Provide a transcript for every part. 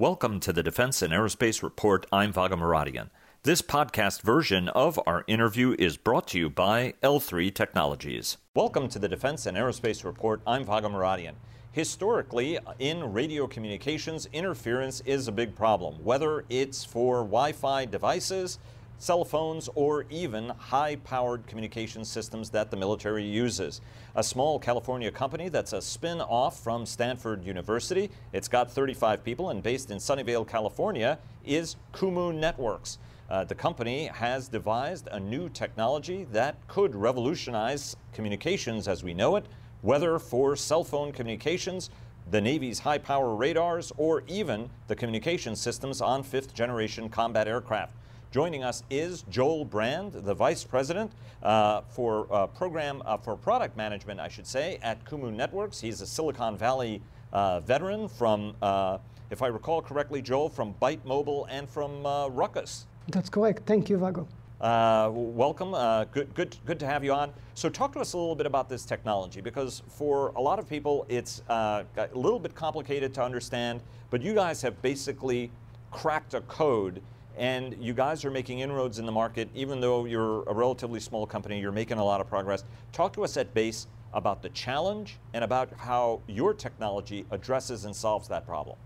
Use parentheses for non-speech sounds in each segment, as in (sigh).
Welcome to the Defense and Aerospace Report. I'm Vago Muradian. This podcast version of our interview is brought to you by L3 Technologies. Welcome to the Defense and Aerospace Report. I'm Vago Muradian. Historically, in radio communications, interference is a big problem, whether it's for Wi Fi devices, cell phones, or even high powered communication systems that the military uses. A small California company that's a spin off from Stanford University, it's got 35 people and based in Sunnyvale, California, is Kumu Networks. Uh, the company has devised a new technology that could revolutionize communications as we know it, whether for cell phone communications, the Navy's high power radars, or even the communication systems on fifth generation combat aircraft. Joining us is Joel Brand, the Vice President uh, for uh, Program uh, for Product Management, I should say, at Kumu Networks. He's a Silicon Valley uh, veteran from, uh, if I recall correctly, Joel, from Bytemobile and from uh, Ruckus. That's correct. Thank you, Vago. welcome. good, good, good to have you on. So, talk to us a little bit about this technology because for a lot of people, it's a little bit complicated to understand. But you guys have basically cracked a code and you guys are making inroads in the market, even though you're a relatively small company, you're making a lot of progress. Talk to us at base about the challenge and about how your technology addresses and solves that problem.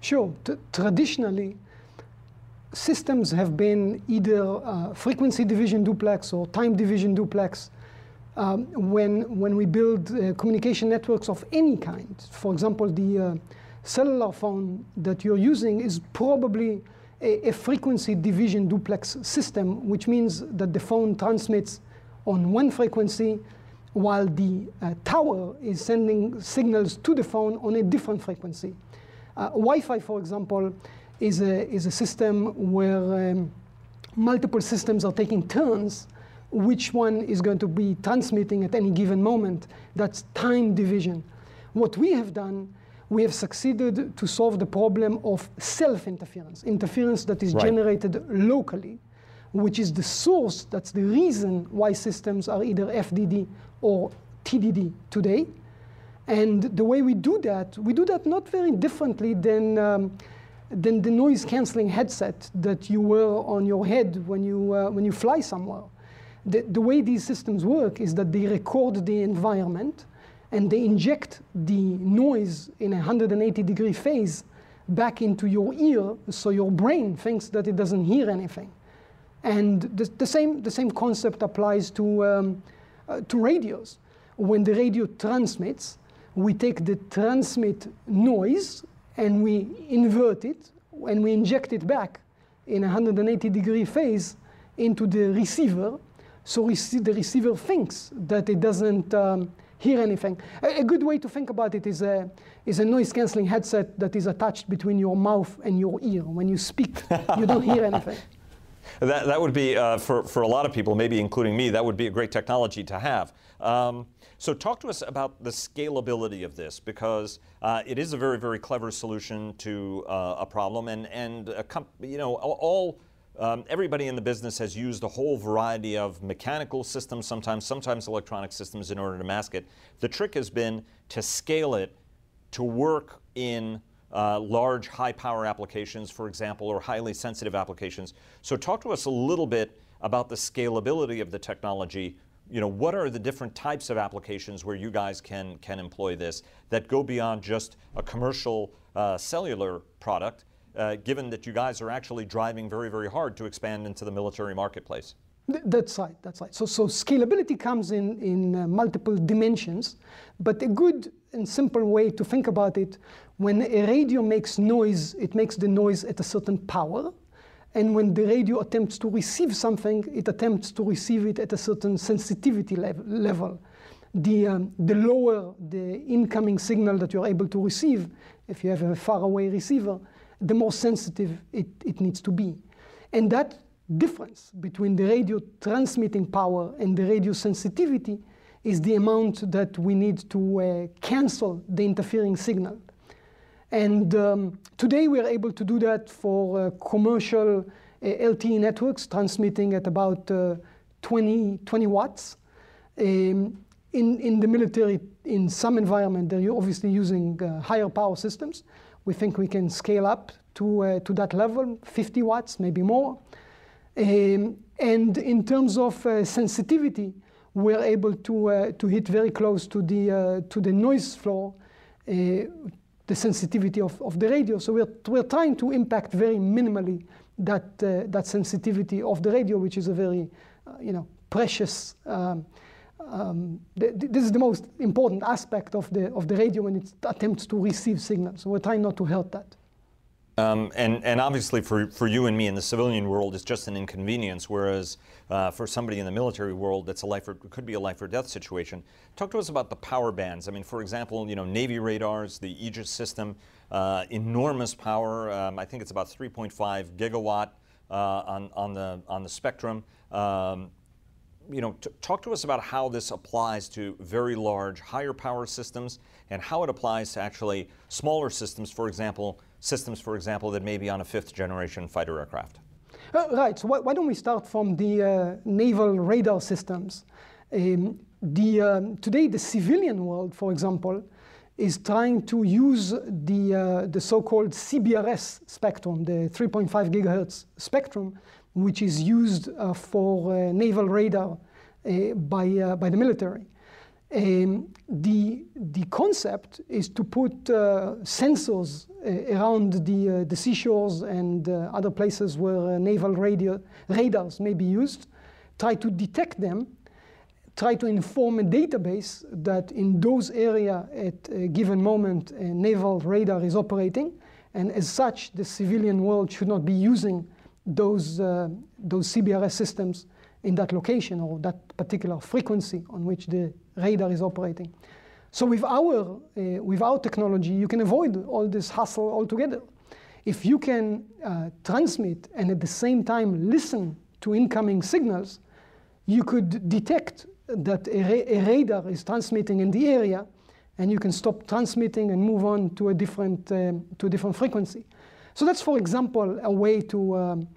Sure. T- traditionally, systems have been either uh, frequency division duplex or time division duplex. Um, when, when we build uh, communication networks of any kind, for example, the uh, cellular phone that you're using is probably a, a, frequency division duplex system, which means that the phone transmits on one frequency while the uh, tower is sending signals to the phone on a different frequency. Uh, Wi-Fi, for example, is a, is a system where um, multiple systems are taking turns which one is going to be transmitting at any given moment. That's time division. What we have done we have succeeded to solve the problem of self-interference, interference that is right. generated locally, which is the source, that's the reason why systems are either FDD or TDD today. And the way we do that, we do that not very differently than, um, than the noise canceling headset that you wear on your head when you, uh, when you fly somewhere. The, the way these systems work is that they record the environment, and they inject the noise in a 180 degree phase back into your ear so your brain thinks that it doesn't hear anything. And the, the same, the same concept applies to, um, uh, to radios. When the radio transmits, we take the transmit noise and we invert it and we inject it back in a 180 degree phase into the receiver so the receiver thinks that it doesn't um, hear anything. A, a, good way to think about it is a, is a noise cancelling headset that is attached between your mouth and your ear. When you speak, (laughs) you don't hear anything. That, that would be, uh, for, for a lot of people, maybe including me, that would be a great technology to have. Um, so, talk to us about the scalability of this because uh, it is a very, very clever solution to uh, a problem, and, and you know, all um, everybody in the business has used a whole variety of mechanical systems, sometimes, sometimes electronic systems in order to mask it. The trick has been to scale it to work in uh, large, high power applications, for example, or highly sensitive applications. So, talk to us a little bit about the scalability of the technology. You know, what are the different types of applications where you guys can, can employ this that go beyond just a commercial uh, cellular product? Uh, given that you guys are actually driving very, very hard to expand into the military marketplace. That's right. That's right. So, so scalability comes in in uh, multiple dimensions, but a good and simple way to think about it: when a radio makes noise, it makes the noise at a certain power, and when the radio attempts to receive something, it attempts to receive it at a certain sensitivity level. level. The um, the lower the incoming signal that you're able to receive, if you have a faraway receiver, the more sensitive it, it needs to be. And that difference between the radio transmitting power and the radio sensitivity is the amount that we need to uh, cancel the interfering signal. And um, today we are able to do that for uh, commercial uh, LTE networks transmitting at about uh, 20, 20 watts. Um, in, in the military, in some environment, they're obviously using uh, higher power systems We think we can scale up to, uh, to that level, 50 watts, maybe more. Um, and in terms of uh, sensitivity, we're able to, uh, to hit very close to the, uh, to the noise floor, uh, the sensitivity of, of the radio. So we're, we're trying to impact very minimally that, uh, that sensitivity of the radio, which is a very you know, precious um, um, th this is the most important aspect of the, of the radio when it attempts to receive signals. So we're trying not to hurt that. Um, and, and obviously for, for you and me in the civilian world, it's just an inconvenience, whereas uh, for somebody in the military world, that's a life or, could be a life or death situation. Talk to us about the power bands. I mean, for example, you know, Navy radars, the Aegis system, uh, enormous power. Um, I think it's about 3.5 gigawatt uh, on, on, the, on the spectrum. Um, you know, talk to us about how this applies to very large, higher power systems and how it applies to actually smaller systems, for example, systems, for example, that may be on a fifth generation fighter aircraft. Uh, right, so why, why, don't we start from the uh, naval radar systems? Um, the, um, today, the civilian world, for example, is trying to use the, uh, the so-called CBRS spectrum, the 3.5 gigahertz spectrum, which is used uh, for uh, naval radar uh, by, by the military. Um, the, the concept is to put uh, sensors uh, around the, uh, the seashores and other places where naval radio, radars may be used, try to detect them, try to inform a database that in those areas at a given moment a naval radar is operating, and as such the civilian world should not be using those, those CBRS systems in that location or that particular frequency on which the radar is operating. So with our, uh, with our technology, you can avoid all this hassle altogether. If you can uh, transmit and at the same time listen to incoming signals, you could detect that a, ra a radar is transmitting in the area and you can stop transmitting and move on to a different, um, to a different frequency. So that's, for example, a way to, um,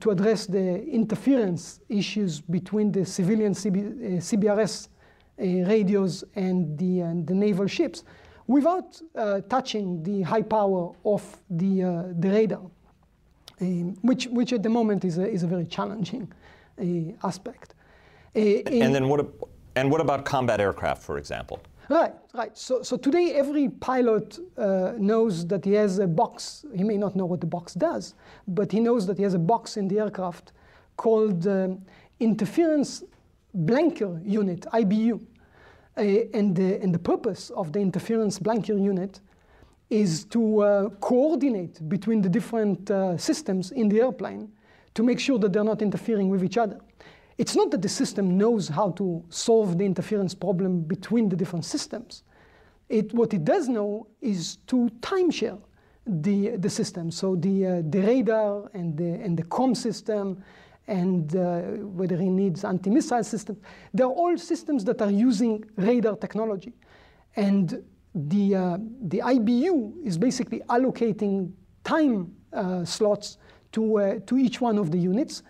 to address the interference issues between the civilian CB, uh, CBRS uh, radios and the, uh, the naval ships without uh, touching the high power of the, uh, the radar, um, which, which at the moment is a, is a very challenging uh, aspect. and then what, and what about combat aircraft, for example? Right, right. So, so today every pilot uh, knows that he has a box. He may not know what the box does, but he knows that he has a box in the aircraft called um, interference blanker unit, IBU. Uh, and, the, and the purpose of the interference blanker unit is to uh, coordinate between the different uh, systems in the airplane to make sure that they're not interfering with each other. It's not that the system knows how to solve the interference problem between the different systems. It, what it does know is to timeshare the, the system. So the, uh, the radar and the, and the com system and uh, whether it needs anti-missile systems, they're all systems that are using radar technology. And the, uh, the IBU is basically allocating time uh, slots to, uh, to each one of the units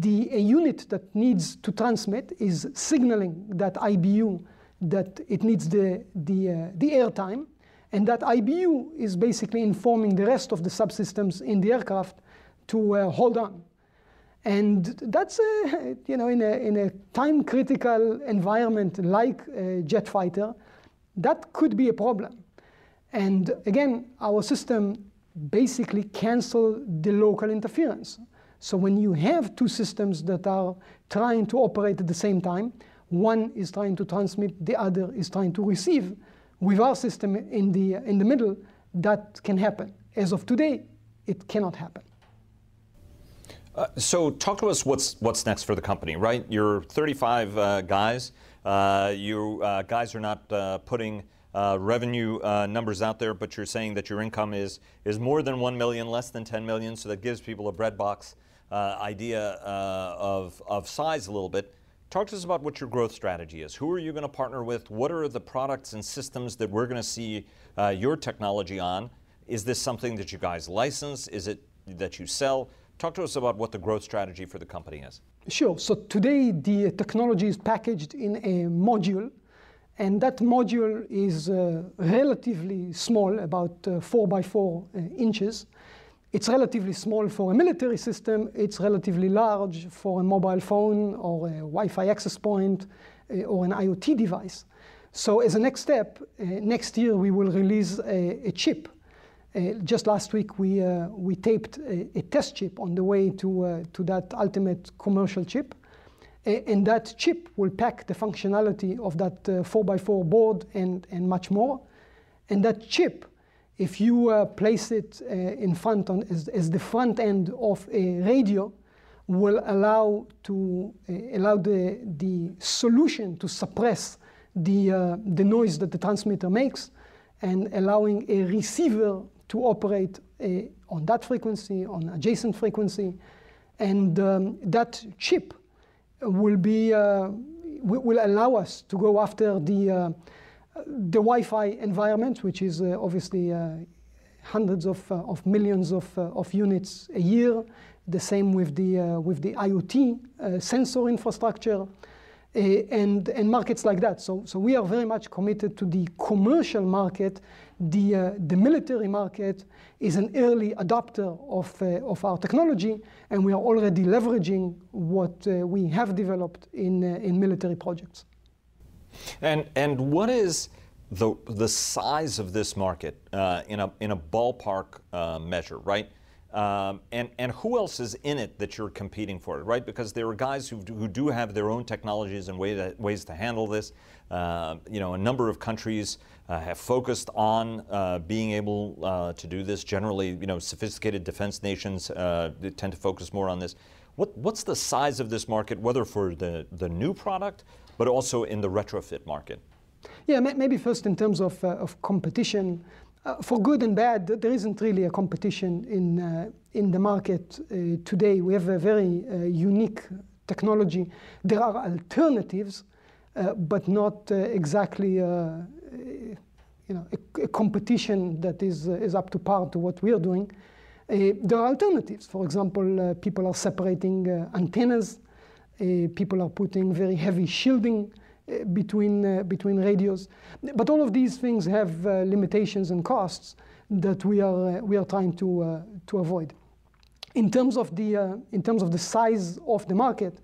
the unit that needs to transmit is signaling that IBU that it needs the, the, uh, the airtime, and that IBU is basically informing the rest of the subsystems in the aircraft to uh, hold on. And that's, a, you know, in a, in a time-critical environment like jet fighter, that could be a problem. And again, our system basically cancel the local interference. So when you have two systems that are trying to operate at the same time, one is trying to transmit, the other is trying to receive. With our system in the, in the middle, that can happen. As of today, it cannot happen. Uh, so talk to us what's, what's next for the company, right? You're 35 uh, guys. Uh, you uh, guys are not uh, putting uh, revenue numbers out there, but you're saying that your income is, is more than 1 million, less than 10 million, so that gives people a bread breadbox uh, idea uh, of, of size a little bit. Talk to us about what your growth strategy is. Who are you going to partner with? What are the products and systems that we're going to see uh, your technology on? Is this something that you guys license? Is it that you sell? Talk to us about what the growth strategy for the company is. Sure. So today the technology is packaged in a module And that module is uh, relatively small, about uh, four by four uh, inches. It's relatively small for a military system. It's relatively large for a mobile phone or a Wi-Fi access point uh, or an IoT device. So as a next step, uh, next year we will release a, a chip. Uh, just last week we, uh, we taped a, a, test chip on the way to, to that ultimate commercial chip. and that chip will pack the functionality of that 4x4 board and, and much more. And that chip if you uh, place it uh, in front on, as, as, the front end of a radio, will allow to uh, allow the, the solution to suppress the, uh, the noise that the transmitter makes and allowing a receiver to operate uh, on that frequency, on adjacent frequency. And um, that chip will, be, uh, will allow us to go after the the Wi-Fi environment, which is uh, obviously uh, hundreds of, uh, of millions of, of units a year. The same with the, with the IoT sensor infrastructure. Uh, and, and markets like that. So, so we are very much committed to the commercial market. The, uh, the military market is an early adopter of, uh, of our technology, and we are already leveraging what we have developed in, in military projects. And and what is the the size of this market uh, in a in a ballpark uh, measure, right? Um, and and who else is in it that you're competing for, right? Because there are guys who do, who do have their own technologies and way to, ways to handle this. Uh, you know, a number of countries uh, have focused on uh, being able uh, to do this. Generally, you know, sophisticated defense nations tend to focus more on this. What, what's the size of this market, whether for the, the new product but also in the retrofit market? Yeah, maybe first in terms of, uh, of competition. Uh, for good and bad, there isn't really a competition in, uh, in the market uh, today. We have a very uh, unique technology. There are alternatives, uh, but not exactly you know, a, a, competition that is, is up to par to what we are doing. there are alternatives. For example, people are separating antennas uh, people are putting very heavy shielding uh, between, uh, between radios. But all of these things have limitations and costs that we are, we are trying to, to avoid. In terms, of the, in terms of the size of the market,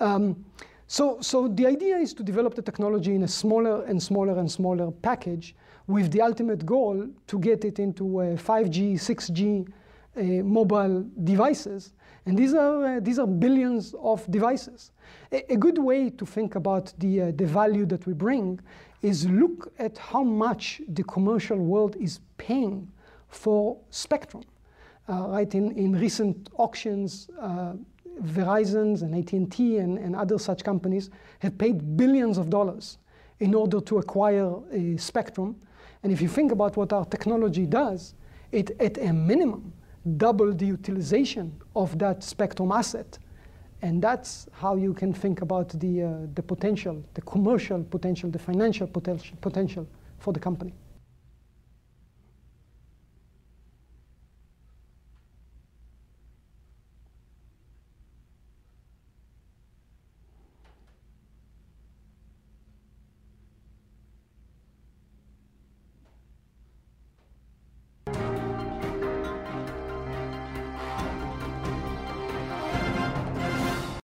um, so, so the idea is to develop the technology in a smaller and smaller and smaller package with the ultimate goal to get it into 5G, 6G uh, mobile devices and these are, uh, these are billions of devices. A, a, good way to think about the, uh, the value that we bring is look at how much the commercial world is paying for spectrum. Uh, right, in, in recent auctions, uh, Verizon and AT&T and, and other such companies have paid billions of dollars in order to acquire a spectrum. And if you think about what our technology does, it at a minimum double the utilization of that spectrum asset. And that's how you can think about the, uh, the potential, the commercial potential, the financial potential, potential for the company.